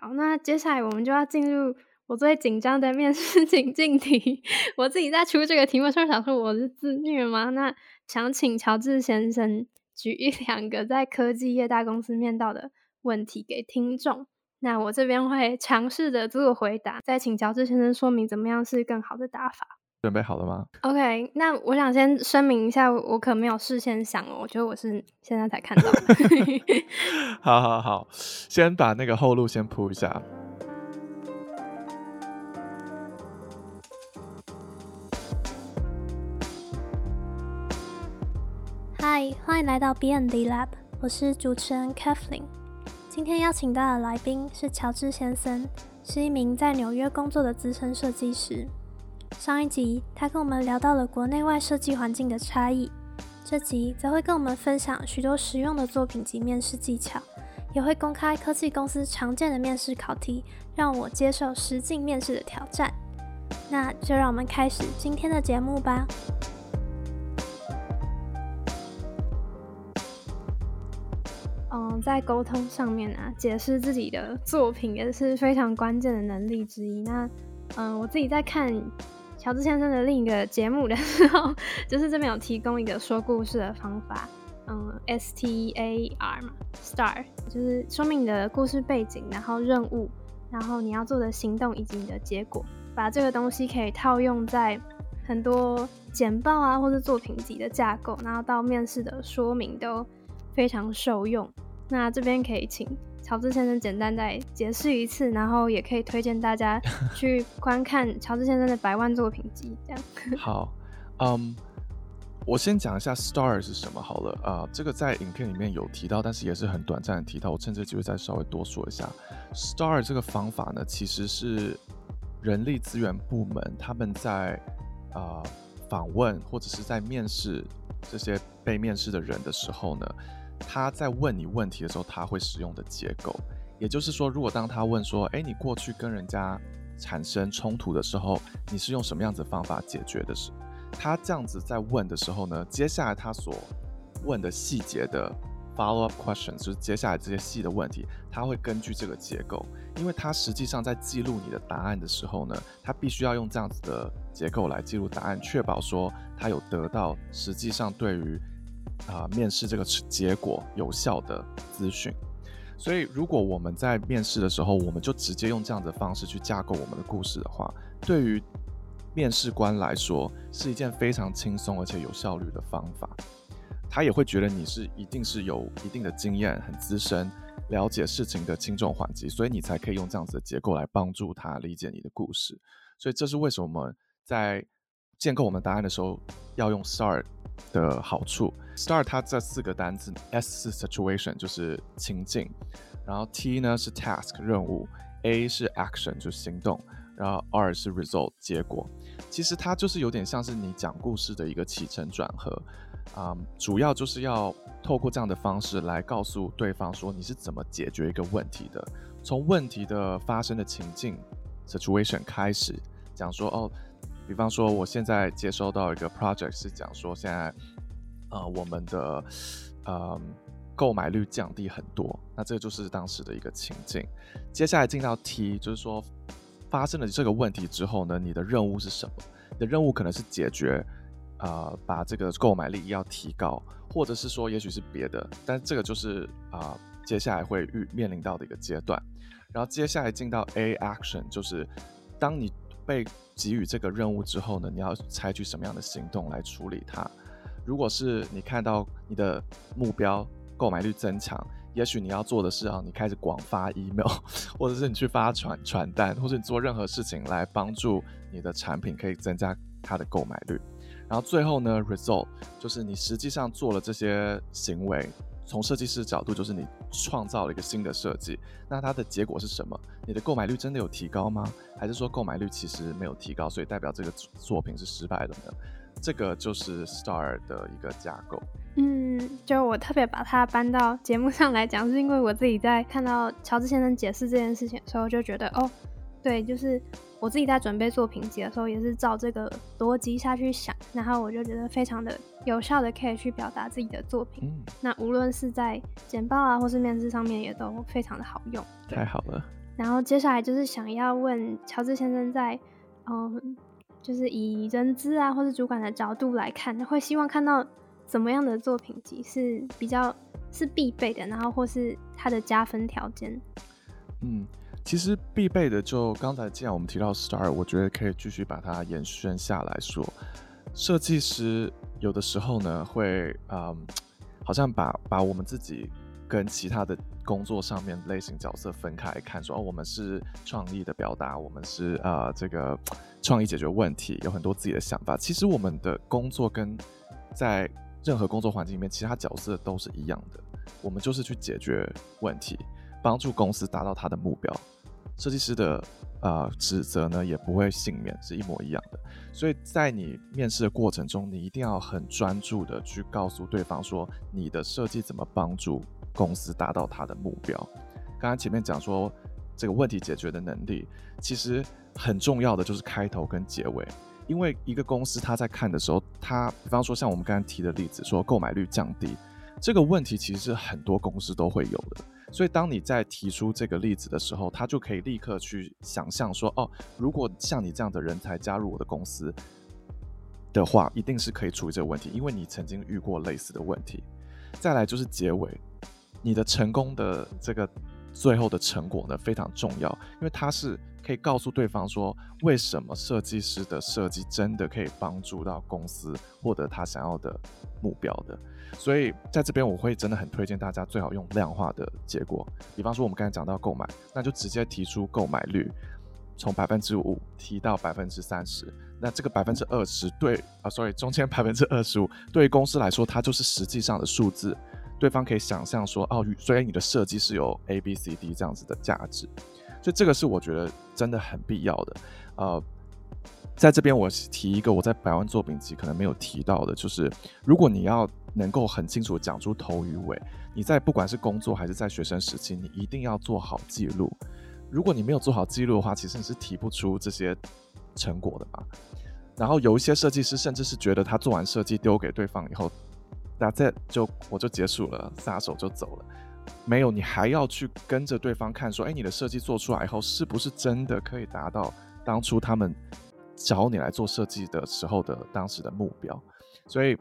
好，那接下来我们就要进入我最紧张的面试 情境题。我自己在出这个题目的时候想说我是自虐吗？那想请乔治先生举一两个在科技业大公司面到的问题给听众。那我这边会尝试的自我回答，再请乔治先生说明怎么样是更好的打法。准备好了吗？OK，那我想先声明一下，我可没有事先想哦，我觉得我是现在才看到。好好好，先把那个后路先铺一下。嗨，欢迎来到 BND Lab，我是主持人 Kathleen。今天邀请到的来宾是乔治先生，是一名在纽约工作的资深设计师。上一集，他跟我们聊到了国内外设计环境的差异。这集则会跟我们分享许多实用的作品及面试技巧，也会公开科技公司常见的面试考题，让我接受实境面试的挑战。那就让我们开始今天的节目吧。嗯，在沟通上面啊，解释自己的作品也是非常关键的能力之一。那，嗯，我自己在看。乔治先生的另一个节目的时候，就是这边有提供一个说故事的方法，嗯，S T A R 嘛，Star 就是说明你的故事背景，然后任务，然后你要做的行动以及你的结果，把这个东西可以套用在很多简报啊或者作品集的架构，然后到面试的说明都非常受用。那这边可以请。乔治先生简单再解释一次，然后也可以推荐大家 去观看乔治先生的百万作品集。这样 好，嗯，我先讲一下 STAR 是什么好了啊，这个在影片里面有提到，但是也是很短暂的提到。我趁这机会再稍微多说一下，STAR 这个方法呢，其实是人力资源部门他们在啊访问或者是在面试这些被面试的人的时候呢。他在问你问题的时候，他会使用的结构，也就是说，如果当他问说，哎，你过去跟人家产生冲突的时候，你是用什么样子方法解决的？是，他这样子在问的时候呢，接下来他所问的细节的 follow up question，就是接下来这些细的问题，他会根据这个结构，因为他实际上在记录你的答案的时候呢，他必须要用这样子的结构来记录答案，确保说他有得到实际上对于。啊，面试这个结果有效的资讯，所以如果我们在面试的时候，我们就直接用这样的方式去架构我们的故事的话，对于面试官来说是一件非常轻松而且有效率的方法。他也会觉得你是一定是有一定的经验、很资深、了解事情的轻重缓急，所以你才可以用这样子的结构来帮助他理解你的故事。所以这是为什么在建构我们答案的时候要用 start。的好处，start 它这四个单词，S 是 situation 就是情境，然后 T 呢是 task 任务，A 是 action 就是行动，然后 R 是 result 结果。其实它就是有点像是你讲故事的一个起承转合，啊，主要就是要透过这样的方式来告诉对方说你是怎么解决一个问题的，从问题的发生的情境 situation 开始讲说哦。比方说，我现在接收到一个 project 是讲说，现在呃我们的呃购买率降低很多，那这个就是当时的一个情境。接下来进到 T，就是说发生了这个问题之后呢，你的任务是什么？你的任务可能是解决呃把这个购买力要提高，或者是说也许是别的，但这个就是啊接下来会遇面临到的一个阶段。然后接下来进到 A action，就是当你被给予这个任务之后呢，你要采取什么样的行动来处理它？如果是你看到你的目标购买率增强，也许你要做的是啊，你开始广发 email，或者是你去发传传单，或者你做任何事情来帮助你的产品可以增加它的购买率。然后最后呢，result 就是你实际上做了这些行为。从设计师角度，就是你创造了一个新的设计，那它的结果是什么？你的购买率真的有提高吗？还是说购买率其实没有提高，所以代表这个作品是失败的呢？这个就是 Star 的一个架构。嗯，就我特别把它搬到节目上来讲，是因为我自己在看到乔治先生解释这件事情的时候，就觉得哦，对，就是。我自己在准备作品集的时候，也是照这个逻辑下去想，然后我就觉得非常的有效的可以去表达自己的作品。那无论是在简报啊，或是面试上面，也都非常的好用。太好了。然后接下来就是想要问乔治先生，在嗯，就是以人资啊或是主管的角度来看，会希望看到怎么样的作品集是比较是必备的，然后或是它的加分条件。嗯，其实必备的就刚才既然我们提到 Star，我觉得可以继续把它延伸下来说，设计师有的时候呢会嗯，好像把把我们自己跟其他的。工作上面类型角色分开看，说哦，我们是创意的表达，我们是呃这个创意解决问题，有很多自己的想法。其实我们的工作跟在任何工作环境里面，其他角色都是一样的，我们就是去解决问题，帮助公司达到他的目标。设计师的呃职责呢，也不会幸免，是一模一样的。所以在你面试的过程中，你一定要很专注的去告诉对方说，你的设计怎么帮助。公司达到他的目标。刚刚前面讲说这个问题解决的能力，其实很重要的就是开头跟结尾。因为一个公司他在看的时候，他比方说像我们刚刚提的例子，说购买率降低这个问题，其实是很多公司都会有的。所以当你在提出这个例子的时候，他就可以立刻去想象说，哦，如果像你这样的人才加入我的公司的话，一定是可以处理这个问题，因为你曾经遇过类似的问题。再来就是结尾。你的成功的这个最后的成果呢非常重要，因为它是可以告诉对方说为什么设计师的设计真的可以帮助到公司获得他想要的目标的。所以在这边我会真的很推荐大家最好用量化的结果，比方说我们刚才讲到购买，那就直接提出购买率从百分之五提到百分之三十，那这个百分之二十对啊，sorry，中间百分之二十五对于公司来说它就是实际上的数字。对方可以想象说，哦，所以你的设计是有 A、B、C、D 这样子的价值，所以这个是我觉得真的很必要的。呃，在这边我提一个我在百万作品集可能没有提到的，就是如果你要能够很清楚讲出头与尾，你在不管是工作还是在学生时期，你一定要做好记录。如果你没有做好记录的话，其实你是提不出这些成果的嘛。然后有一些设计师甚至是觉得他做完设计丢给对方以后。那这就我就结束了，撒手就走了。没有，你还要去跟着对方看，说，哎，你的设计做出来以后，是不是真的可以达到当初他们找你来做设计的时候的当时的目标？所以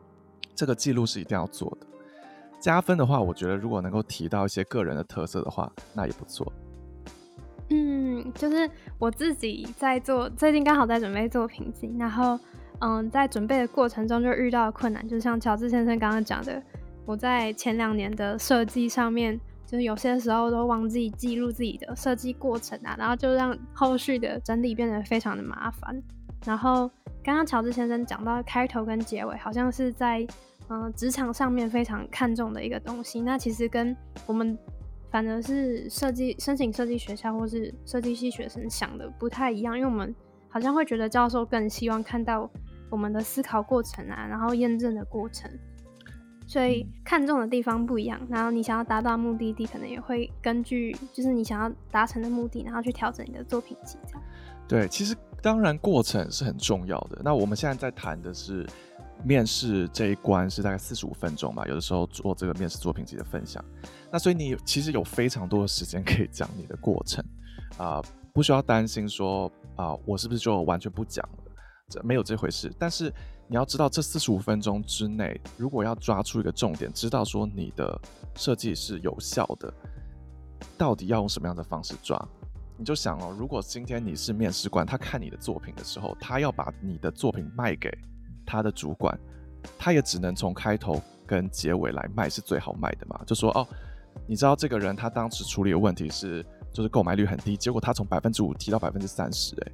这个记录是一定要做的。加分的话，我觉得如果能够提到一些个人的特色的话，那也不错。嗯，就是我自己在做，最近刚好在准备作品集，然后。嗯，在准备的过程中就遇到了困难，就像乔治先生刚刚讲的，我在前两年的设计上面，就是有些时候都忘记记录自己的设计过程啊，然后就让后续的整理变得非常的麻烦。然后刚刚乔治先生讲到开头跟结尾，好像是在嗯职场上面非常看重的一个东西。那其实跟我们反而是设计申请设计学校或是设计系学生想的不太一样，因为我们好像会觉得教授更希望看到。我们的思考过程啊，然后验证的过程，所以看重的地方不一样。然后你想要达到目的地，可能也会根据就是你想要达成的目的，然后去调整你的作品集。这样对，其实当然过程是很重要的。那我们现在在谈的是面试这一关是大概四十五分钟吧，有的时候做这个面试作品集的分享。那所以你其实有非常多的时间可以讲你的过程啊，不需要担心说啊，我是不是就完全不讲了。这没有这回事，但是你要知道，这四十五分钟之内，如果要抓出一个重点，知道说你的设计是有效的，到底要用什么样的方式抓？你就想哦，如果今天你是面试官，他看你的作品的时候，他要把你的作品卖给他的主管，他也只能从开头跟结尾来卖是最好卖的嘛？就说哦，你知道这个人他当时处理的问题是，就是购买率很低，结果他从百分之五提到百分之三十，哎，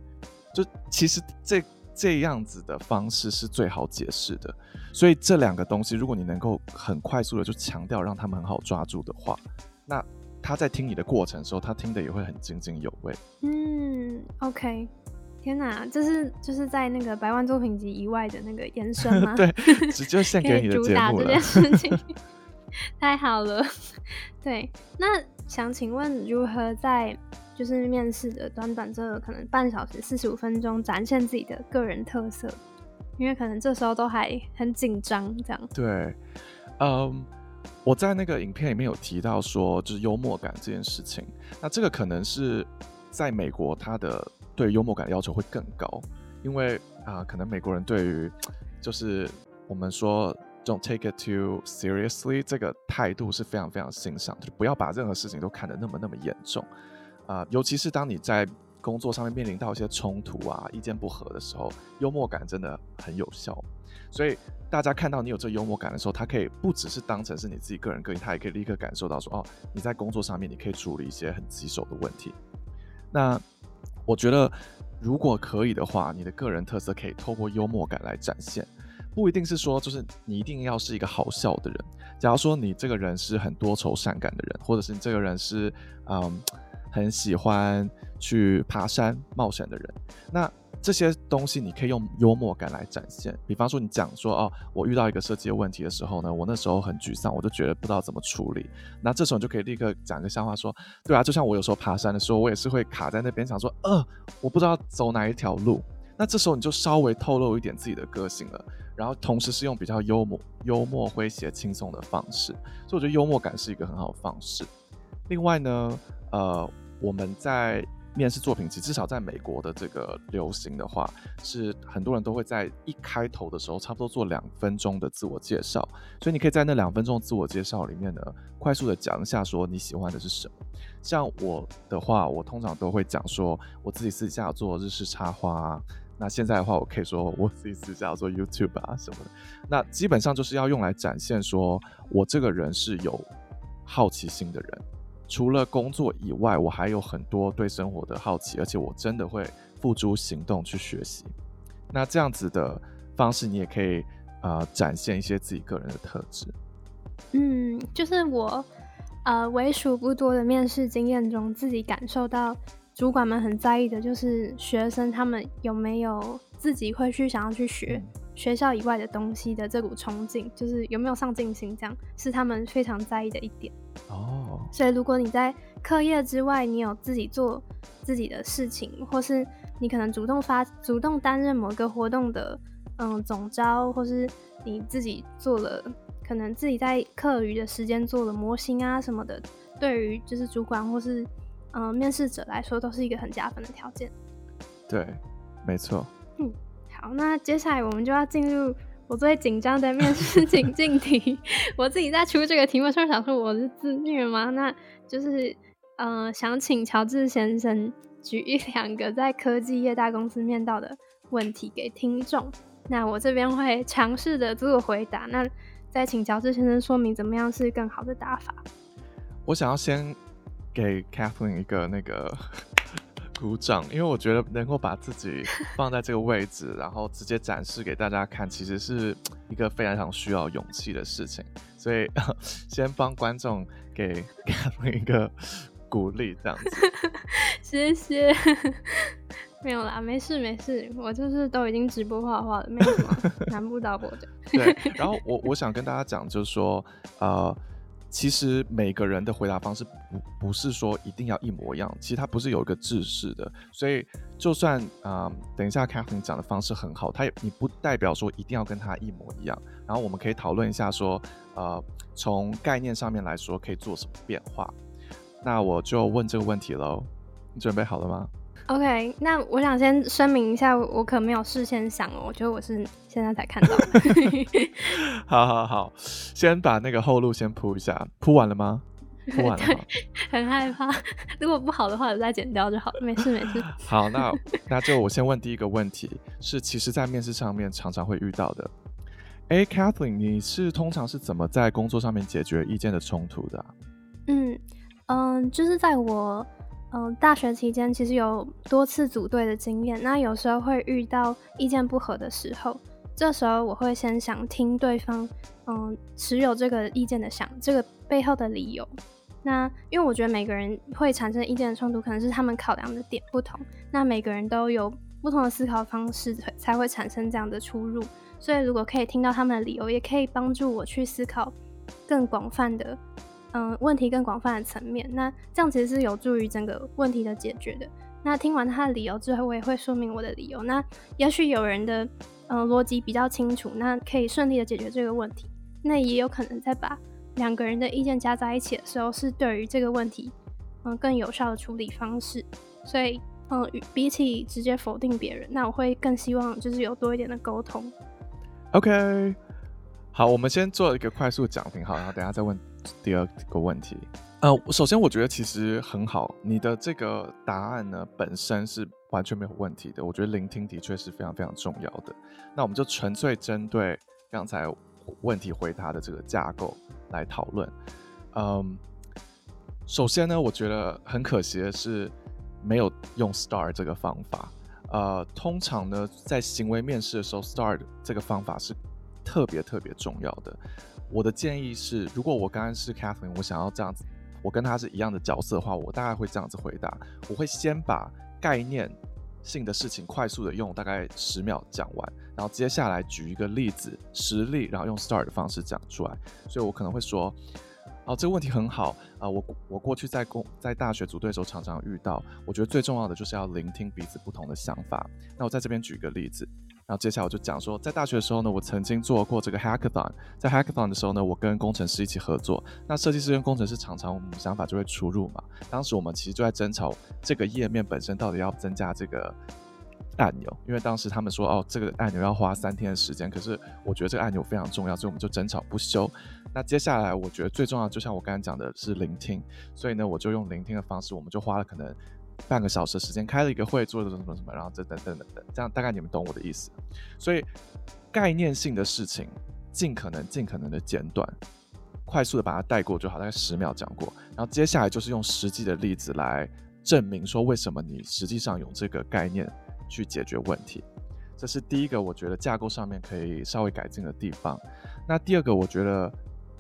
就其实这。这样子的方式是最好解释的，所以这两个东西，如果你能够很快速的就强调，让他们很好抓住的话，那他在听你的过程的时候，他听的也会很津津有味。嗯，OK，天哪，这是就是在那个百万作品集以外的那个延伸吗？对，直接献给你的节目了。这件事情 太好了。对，那想请问如何在？就是面试的短短这可能半小时四十五分钟，展现自己的个人特色，因为可能这时候都还很紧张，这样。对，嗯，我在那个影片里面有提到说，就是幽默感这件事情。那这个可能是在美国，他的对幽默感的要求会更高，因为啊，可能美国人对于就是我们说 "Don't take it too seriously" 这个态度是非常非常欣赏，就不要把任何事情都看得那么那么严重。啊，尤其是当你在工作上面面临到一些冲突啊、意见不合的时候，幽默感真的很有效。所以大家看到你有这幽默感的时候，他可以不只是当成是你自己个人个性，他也可以立刻感受到说，哦，你在工作上面你可以处理一些很棘手的问题。那我觉得，如果可以的话，你的个人特色可以透过幽默感来展现，不一定是说就是你一定要是一个好笑的人。假如说你这个人是很多愁善感的人，或者是你这个人是嗯。很喜欢去爬山冒险的人，那这些东西你可以用幽默感来展现。比方说，你讲说哦，我遇到一个设计的问题的时候呢，我那时候很沮丧，我就觉得不知道怎么处理。那这时候你就可以立刻讲个笑话，说，对啊，就像我有时候爬山的时候，我也是会卡在那边想说，呃，我不知道走哪一条路。那这时候你就稍微透露一点自己的个性了，然后同时是用比较幽默、幽默、诙谐、轻松的方式。所以我觉得幽默感是一个很好的方式。另外呢，呃。我们在面试作品集，至少在美国的这个流行的话，是很多人都会在一开头的时候，差不多做两分钟的自我介绍。所以你可以在那两分钟自我介绍里面呢，快速的讲一下说你喜欢的是什么。像我的话，我通常都会讲说我自己私下做日式插花。啊那现在的话，我可以说我自己私下做 YouTube 啊什么的。那基本上就是要用来展现说我这个人是有好奇心的人。除了工作以外，我还有很多对生活的好奇，而且我真的会付诸行动去学习。那这样子的方式，你也可以呃展现一些自己个人的特质。嗯，就是我呃为数不多的面试经验中，自己感受到主管们很在意的就是学生他们有没有自己会去想要去学学校以外的东西的这股冲劲，就是有没有上进心，这样是他们非常在意的一点。哦，所以如果你在课业之外，你有自己做自己的事情，或是你可能主动发、主动担任某个活动的嗯总招，或是你自己做了，可能自己在课余的时间做了模型啊什么的，对于就是主管或是嗯面试者来说，都是一个很加分的条件。对，没错。嗯，好，那接下来我们就要进入。我最紧张的面试情境题，我自己在出这个题目时候想说我是自虐吗？那就是，呃，想请乔治先生举一两个在科技业大公司面到的问题给听众。那我这边会尝试的做回答，那再请乔治先生说明怎么样是更好的打法。我想要先给 Kathleen 一个那个。鼓掌，因为我觉得能够把自己 放在这个位置，然后直接展示给大家看，其实是一个非常常需要勇气的事情。所以 先帮观众给 给一个鼓励，这样子。谢谢。没有啦，没事没事，我就是都已经直播画画了，没什么难不倒我的。对，然后我我想跟大家讲，就是说，呃。其实每个人的回答方式不不是说一定要一模一样，其实它不是有一个制式的，所以就算啊，等一下 Catherine 讲的方式很好，它也你不代表说一定要跟他一模一样。然后我们可以讨论一下说，呃，从概念上面来说可以做什么变化。那我就问这个问题喽，你准备好了吗？OK，那我想先声明一下，我可没有事先想哦，我觉得我是现在才看到。好好好，先把那个后路先铺一下，铺完了吗？铺完了。很害怕，如果不好的话，我再剪掉就好了。没事没事。好，那那就我先问第一个问题，是其实在面试上面常常会遇到的。哎，Kathleen，你是通常是怎么在工作上面解决意见的冲突的？嗯嗯，就是在我。嗯，大学期间其实有多次组队的经验，那有时候会遇到意见不合的时候，这时候我会先想听对方，嗯，持有这个意见的想这个背后的理由。那因为我觉得每个人会产生意见的冲突，可能是他们考量的点不同，那每个人都有不同的思考方式，才会产生这样的出入。所以如果可以听到他们的理由，也可以帮助我去思考更广泛的。嗯，问题更广泛的层面，那这样其实是有助于整个问题的解决的。那听完他的理由之后，我也会说明我的理由。那也许有人的嗯逻辑比较清楚，那可以顺利的解决这个问题。那也有可能在把两个人的意见加在一起的时候，是对于这个问题嗯更有效的处理方式。所以，嗯，比起直接否定别人，那我会更希望就是有多一点的沟通。OK，好，我们先做一个快速讲评，好，然后等下再问第二个问题。呃，首先我觉得其实很好，你的这个答案呢本身是完全没有问题的。我觉得聆听的确是非常非常重要的。那我们就纯粹针对刚才问题回答的这个架构来讨论。嗯，首先呢，我觉得很可惜的是没有用 STAR 这个方法。呃，通常呢，在行为面试的时候，STAR 这个方法是特别特别重要的。我的建议是，如果我刚刚是 Kathleen，我想要这样子，我跟他是一样的角色的话，我大概会这样子回答：我会先把概念性的事情快速的用大概十秒讲完，然后接下来举一个例子实例，然后用 start 的方式讲出来。所以我可能会说。哦，这个问题很好啊！我我过去在公在大学组队的时候常常遇到，我觉得最重要的就是要聆听彼此不同的想法。那我在这边举一个例子，然后接下来我就讲说，在大学的时候呢，我曾经做过这个 hackathon，在 hackathon 的时候呢，我跟工程师一起合作。那设计师跟工程师常常我们想法就会出入嘛，当时我们其实就在争吵这个页面本身到底要增加这个。按钮，因为当时他们说哦，这个按钮要花三天的时间，可是我觉得这个按钮非常重要，所以我们就争吵不休。那接下来我觉得最重要，就像我刚才讲的是聆听，所以呢，我就用聆听的方式，我们就花了可能半个小时时间开了一个会，做了什么什么什么，然后等等等等等，这样大概你们懂我的意思。所以概念性的事情，尽可能尽可能的简短，快速的把它带过就好，大概十秒讲过。然后接下来就是用实际的例子来证明说为什么你实际上有这个概念。去解决问题，这是第一个，我觉得架构上面可以稍微改进的地方。那第二个，我觉得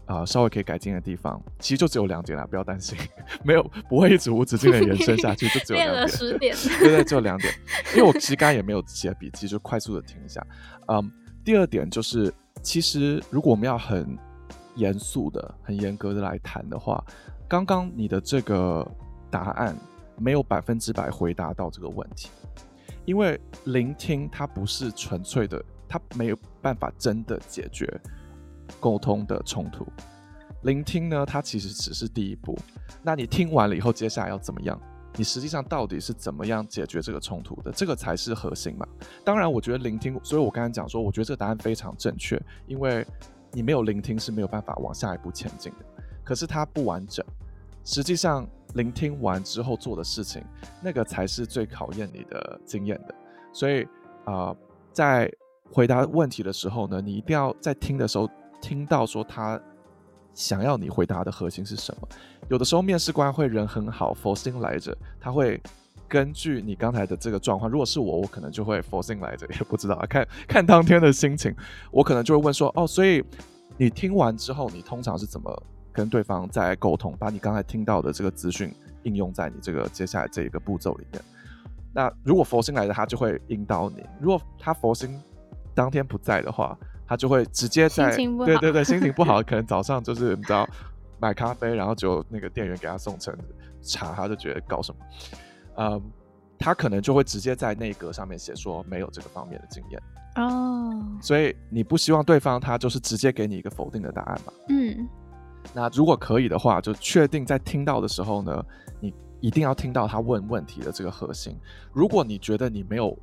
啊，稍微可以改进的地方，其实就只有两点啦，不要担心，没有不会一直无止境的延伸下去，就只有两 点。对对，只有两点。因为我其实刚刚也没有写笔记，就快速的听一下。嗯，第二点就是，其实如果我们要很严肃的、很严格的来谈的话，刚刚你的这个答案没有百分之百回答到这个问题。因为聆听它不是纯粹的，它没有办法真的解决沟通的冲突。聆听呢，它其实只是第一步。那你听完了以后，接下来要怎么样？你实际上到底是怎么样解决这个冲突的？这个才是核心嘛。当然，我觉得聆听，所以我刚才讲说，我觉得这个答案非常正确，因为你没有聆听是没有办法往下一步前进的。可是它不完整，实际上。聆听完之后做的事情，那个才是最考验你的经验的。所以啊，在回答问题的时候呢，你一定要在听的时候听到说他想要你回答的核心是什么。有的时候面试官会人很好，佛心来着，他会根据你刚才的这个状况，如果是我，我可能就会佛心来着，也不知道啊，看看当天的心情，我可能就会问说，哦，所以你听完之后，你通常是怎么？跟对方在沟通，把你刚才听到的这个资讯应用在你这个接下来这一个步骤里面。那如果佛心来的，他就会引导你；如果他佛心当天不在的话，他就会直接在对对对心情不好，可能早上就是你知道买咖啡，然后就那个店员给他送成茶，他就觉得搞什么？嗯，他可能就会直接在那一格上面写说没有这个方面的经验哦。所以你不希望对方他就是直接给你一个否定的答案嘛？嗯。那如果可以的话，就确定在听到的时候呢，你一定要听到他问问题的这个核心。如果你觉得你没有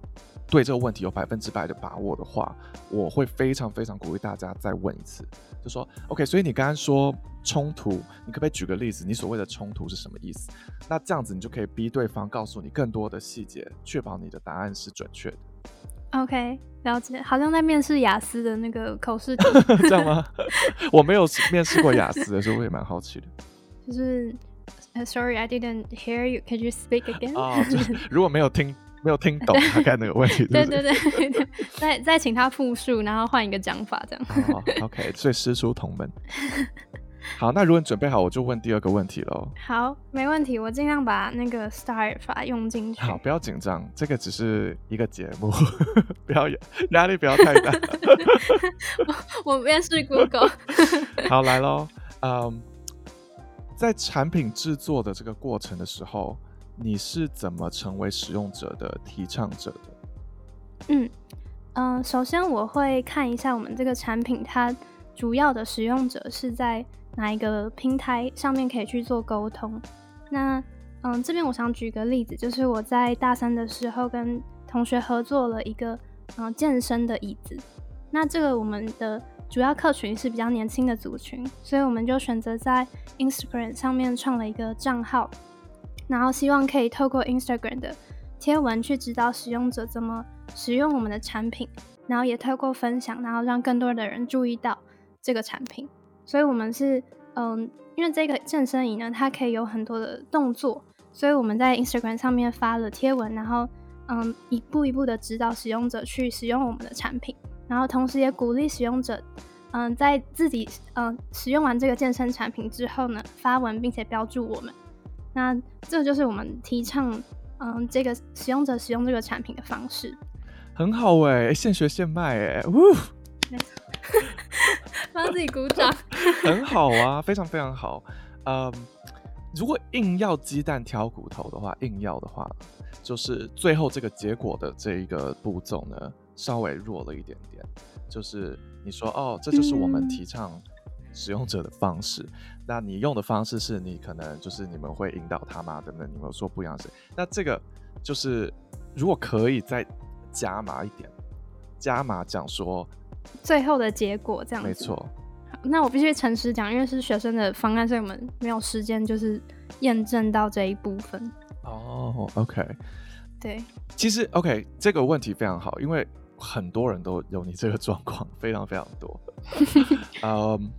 对这个问题有百分之百的把握的话，我会非常非常鼓励大家再问一次，就说 OK。所以你刚刚说冲突，你可不可以举个例子？你所谓的冲突是什么意思？那这样子你就可以逼对方告诉你更多的细节，确保你的答案是准确的。OK，了解。好像在面试雅思的那个口试题，这样吗？我没有面试过雅思的，所以我也蛮好奇的。就是，Sorry, I didn't hear you. Could you speak again？啊，就是如果没有听没有听懂 大概那个问题，对对对，再再请他复述，然后换一个讲法，这样。OK，所以师出同门。好，那如果你准备好，我就问第二个问题喽。好，没问题，我尽量把那个 STAR 法用进去。好，不要紧张，这个只是一个节目，不要压力不要太大。我面试 Google。好，来喽。嗯，在产品制作的这个过程的时候，你是怎么成为使用者的提倡者的？嗯嗯，首先我会看一下我们这个产品它主要的使用者是在。哪一个平台上面可以去做沟通？那嗯，这边我想举个例子，就是我在大三的时候跟同学合作了一个嗯健身的椅子。那这个我们的主要客群是比较年轻的族群，所以我们就选择在 Instagram 上面创了一个账号，然后希望可以透过 Instagram 的贴文去指导使用者怎么使用我们的产品，然后也透过分享，然后让更多的人注意到这个产品。所以我们是嗯，因为这个健身椅呢，它可以有很多的动作。所以我们在 Instagram 上面发了贴文，然后嗯一步一步的指导使用者去使用我们的产品，然后同时也鼓励使用者嗯在自己嗯使用完这个健身产品之后呢发文并且标注我们，那这就是我们提倡嗯这个使用者使用这个产品的方式。很好哎，现学现卖哎，呜，帮自己鼓掌，很好啊，非常非常好，嗯。如果硬要鸡蛋挑骨头的话，硬要的话，就是最后这个结果的这一个步骤呢，稍微弱了一点点。就是你说哦，这就是我们提倡使用者的方式，那你用的方式是你可能就是你们会引导他吗？等等，你们说不一样是？那这个就是如果可以再加码一点，加码讲说最后的结果这样。没错。那我必须诚实讲，因为是学生的方案，所以我们没有时间就是验证到这一部分。哦，OK，对，其实 OK 这个问题非常好，因为很多人都有你这个状况，非常非常多。嗯，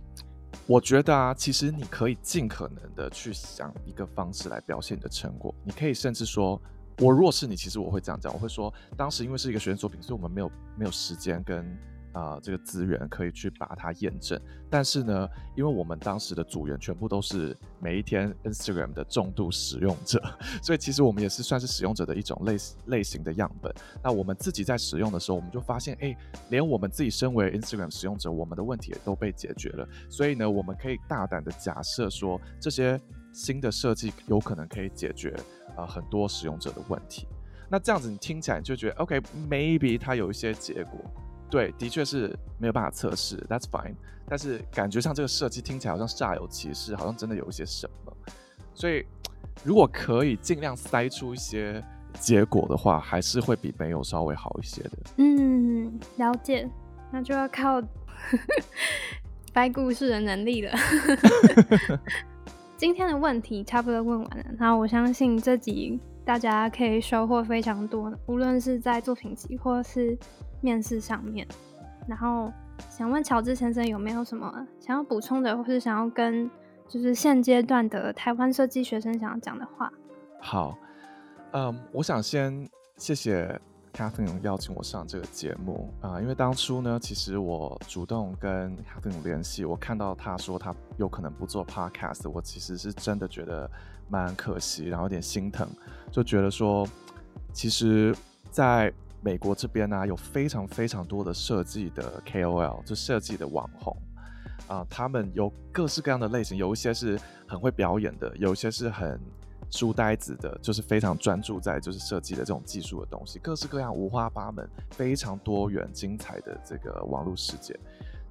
我觉得啊，其实你可以尽可能的去想一个方式来表现你的成果。你可以甚至说，我若是你，其实我会这样讲，我会说，当时因为是一个学生作品，所以我们没有没有时间跟。啊，这个资源可以去把它验证，但是呢，因为我们当时的组员全部都是每一天 Instagram 的重度使用者，所以其实我们也是算是使用者的一种类类型的样本。那我们自己在使用的时候，我们就发现，哎，连我们自己身为 Instagram 使用者，我们的问题也都被解决了。所以呢，我们可以大胆的假设说，这些新的设计有可能可以解决啊很多使用者的问题。那这样子你听起来就觉得，OK，maybe 它有一些结果。对，的确是没有办法测试，That's fine。但是感觉上这个设计听起来好像煞有其事，好像真的有一些什么。所以如果可以尽量塞出一些结果的话，还是会比没有稍微好一些的。嗯，了解。那就要靠 掰故事的能力了。今天的问题差不多问完了，然后我相信这集大家可以收获非常多，无论是在作品集或是。面试上面，然后想问乔治先生有没有什么想要补充的，或是想要跟就是现阶段的台湾设计学生想要讲的话？好，嗯，我想先谢谢 Catherine 邀请我上这个节目啊，因为当初呢，其实我主动跟 Catherine 联系，我看到他说他有可能不做 Podcast，我其实是真的觉得蛮可惜，然后有点心疼，就觉得说，其实，在美国这边呢，有非常非常多的设计的 KOL，就设计的网红啊，他们有各式各样的类型，有一些是很会表演的，有一些是很书呆子的，就是非常专注在就是设计的这种技术的东西，各式各样五花八门，非常多元精彩的这个网络世界。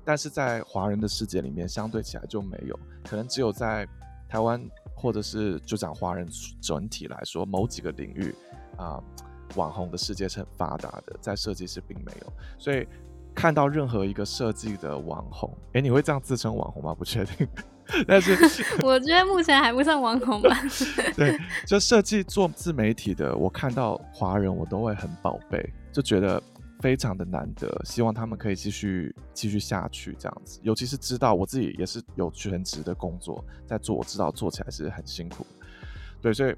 但是在华人的世界里面，相对起来就没有，可能只有在台湾或者是就讲华人整体来说，某几个领域啊。网红的世界是很发达的，在设计师并没有，所以看到任何一个设计的网红，哎，你会这样自称网红吗？不确定，但是 我觉得目前还不算网红吧。对，就设计做自媒体的，我看到华人我都会很宝贝，就觉得非常的难得，希望他们可以继续继续下去这样子。尤其是知道我自己也是有全职的工作在做，我知道做起来是很辛苦，对，所以。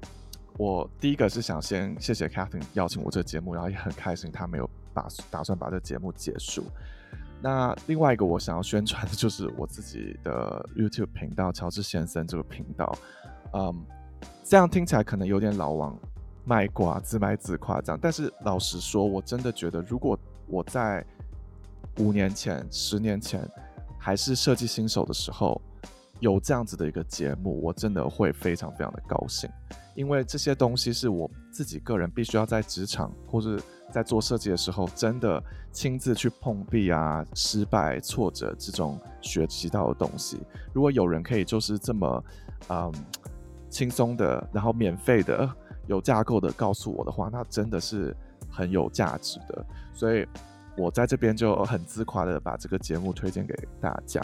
我第一个是想先谢谢 Catherine 邀请我这个节目，然后也很开心他没有打打算把这个节目结束。那另外一个我想要宣传的就是我自己的 YouTube 频道乔治先生这个频道。嗯，这样听起来可能有点老王卖瓜自卖自夸这样，但是老实说，我真的觉得如果我在五年前、十年前还是设计新手的时候有这样子的一个节目，我真的会非常非常的高兴。因为这些东西是我自己个人必须要在职场或者在做设计的时候，真的亲自去碰壁啊、失败、挫折这种学习到的东西。如果有人可以就是这么，嗯，轻松的，然后免费的、有架构的告诉我的话，那真的是很有价值的。所以，我在这边就很自夸的把这个节目推荐给大家。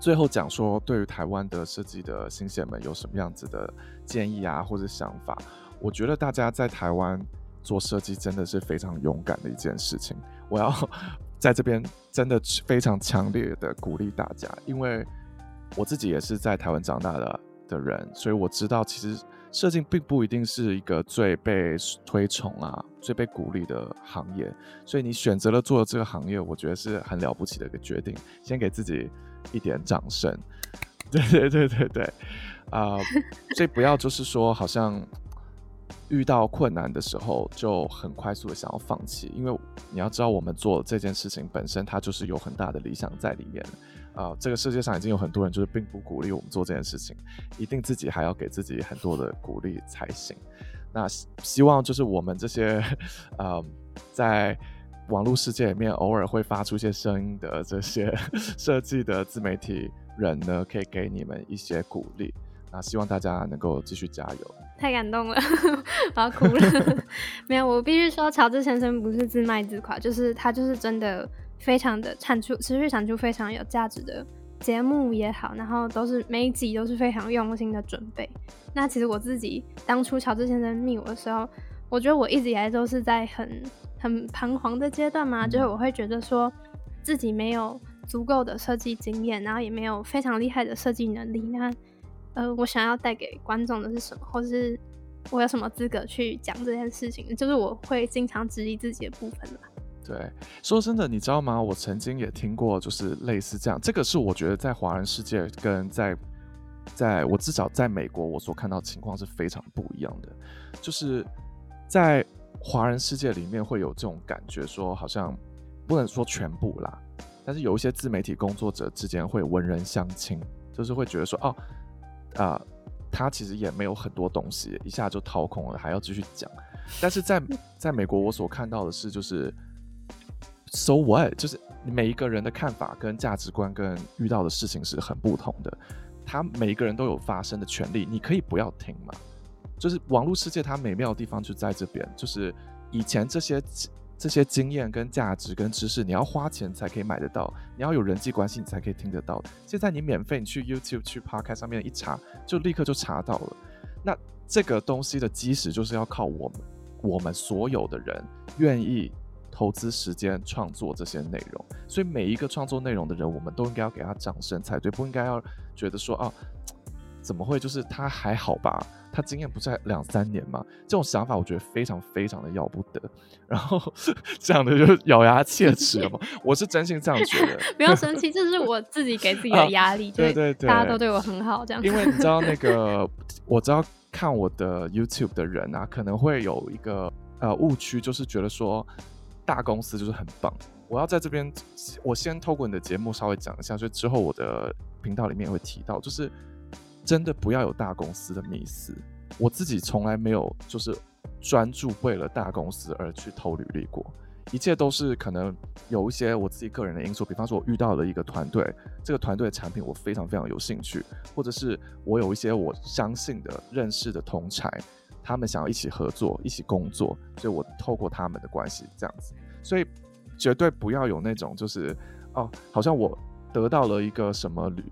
最后讲说，对于台湾的设计的新鲜们有什么样子的建议啊，或者想法？我觉得大家在台湾做设计真的是非常勇敢的一件事情。我要在这边真的非常强烈的鼓励大家，因为我自己也是在台湾长大的的人，所以我知道其实设计并不一定是一个最被推崇啊、最被鼓励的行业。所以你选择了做这个行业，我觉得是很了不起的一个决定。先给自己一点掌声。对对对对对，啊，所以不要就是说好像。遇到困难的时候就很快速的想要放弃，因为你要知道，我们做这件事情本身它就是有很大的理想在里面。啊，这个世界上已经有很多人就是并不鼓励我们做这件事情，一定自己还要给自己很多的鼓励才行。那希望就是我们这些呃，在网络世界里面偶尔会发出一些声音的这些 设计的自媒体人呢，可以给你们一些鼓励。那希望大家能够继续加油。太感动了，我要哭了。没有，我必须说，乔治先生不是自卖自夸，就是他就是真的非常的产出，持续产出非常有价值的节目也好，然后都是每一集都是非常用心的准备。那其实我自己当初乔治先生密我的时候，我觉得我一直以来都是在很很彷徨的阶段嘛，就是我会觉得说自己没有足够的设计经验，然后也没有非常厉害的设计能力。那呃，我想要带给观众的是什么，或者是我有什么资格去讲这件事情？就是我会经常质疑自己的部分吧。对，说真的，你知道吗？我曾经也听过，就是类似这样。这个是我觉得在华人世界跟在在我至少在美国，我所看到情况是非常不一样的。就是在华人世界里面会有这种感觉，说好像不能说全部啦，但是有一些自媒体工作者之间会文人相亲，就是会觉得说哦。啊，他其实也没有很多东西，一下就掏空了，还要继续讲。但是在 在美国，我所看到的是，就是 so what，就是每一个人的看法跟价值观跟遇到的事情是很不同的。他每一个人都有发声的权利，你可以不要听嘛。就是网络世界它美妙的地方就在这边，就是以前这些。这些经验跟价值跟知识，你要花钱才可以买得到，你要有人际关系你才可以听得到。现在你免费，你去 YouTube 去 Podcast 上面一查，就立刻就查到了。那这个东西的基石就是要靠我们，我们所有的人愿意投资时间创作这些内容。所以每一个创作内容的人，我们都应该要给他掌声才对，不应该要觉得说啊。怎么会？就是他还好吧？他经验不在两三年嘛？这种想法我觉得非常非常的要不得。然后讲的就咬牙切齿了嘛。我是真心这样觉得。不要生气，这是我自己给自己的 压力。对对对，大家都对我很好，这样。因为你知道那个，我知道看我的 YouTube 的人啊，可能会有一个呃误区，就是觉得说大公司就是很棒。我要在这边，我先透过你的节目稍微讲一下，所以之后我的频道里面也会提到，就是。真的不要有大公司的迷思。我自己从来没有就是专注为了大公司而去投履历过，一切都是可能有一些我自己个人的因素。比方说，我遇到了一个团队，这个团队的产品我非常非常有兴趣，或者是我有一些我相信的、认识的同才，他们想要一起合作、一起工作，所以我透过他们的关系这样子。所以绝对不要有那种就是哦，好像我得到了一个什么履。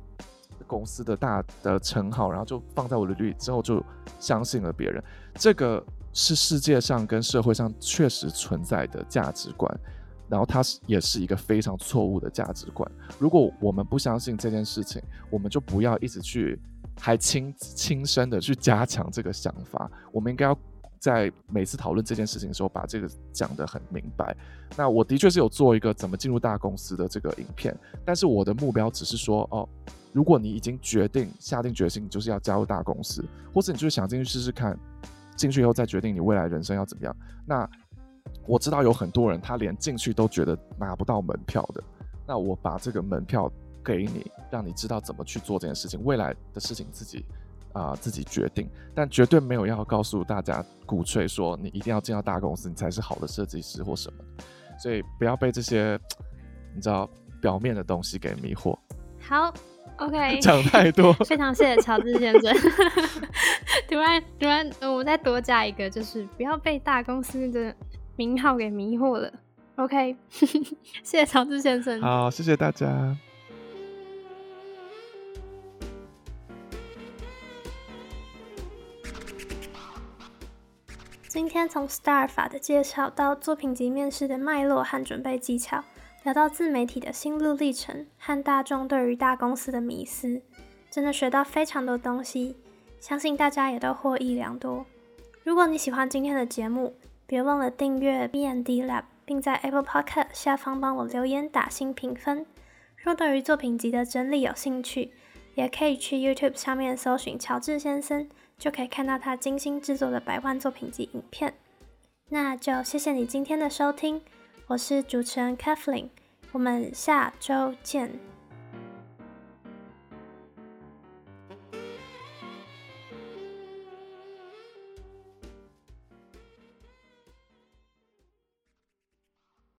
公司的大的称号，然后就放在我的履历之后，就相信了别人。这个是世界上跟社会上确实存在的价值观，然后它是也是一个非常错误的价值观。如果我们不相信这件事情，我们就不要一直去还亲亲身的去加强这个想法。我们应该要。在每次讨论这件事情的时候，把这个讲得很明白。那我的确是有做一个怎么进入大公司的这个影片，但是我的目标只是说，哦，如果你已经决定下定决心，就是要加入大公司，或者你就是想进去试试看，进去以后再决定你未来人生要怎么样。那我知道有很多人他连进去都觉得拿不到门票的，那我把这个门票给你，让你知道怎么去做这件事情，未来的事情自己。啊，自己决定，但绝对没有要告诉大家鼓吹说你一定要进到大公司，你才是好的设计师或什么。所以不要被这些你知道表面的东西给迷惑。好，OK，讲太多。非常谢谢乔治先生。突然，突然，我再多加一个，就是不要被大公司的名号给迷惑了。OK，谢谢乔治先生。好，谢谢大家。今天从 STAR 法的介绍到作品集面试的脉络和准备技巧，聊到自媒体的心路历程和大众对于大公司的迷思，真的学到非常多东西，相信大家也都获益良多。如果你喜欢今天的节目，别忘了订阅 BND Lab，并在 Apple Podcast 下方帮我留言打新评分。若对于作品集的整理有兴趣，也可以去 YouTube 上面搜寻乔治先生。就可以看到他精心制作的百万作品集影片。那就谢谢你今天的收听，我是主持人 Kathleen，我们下周见。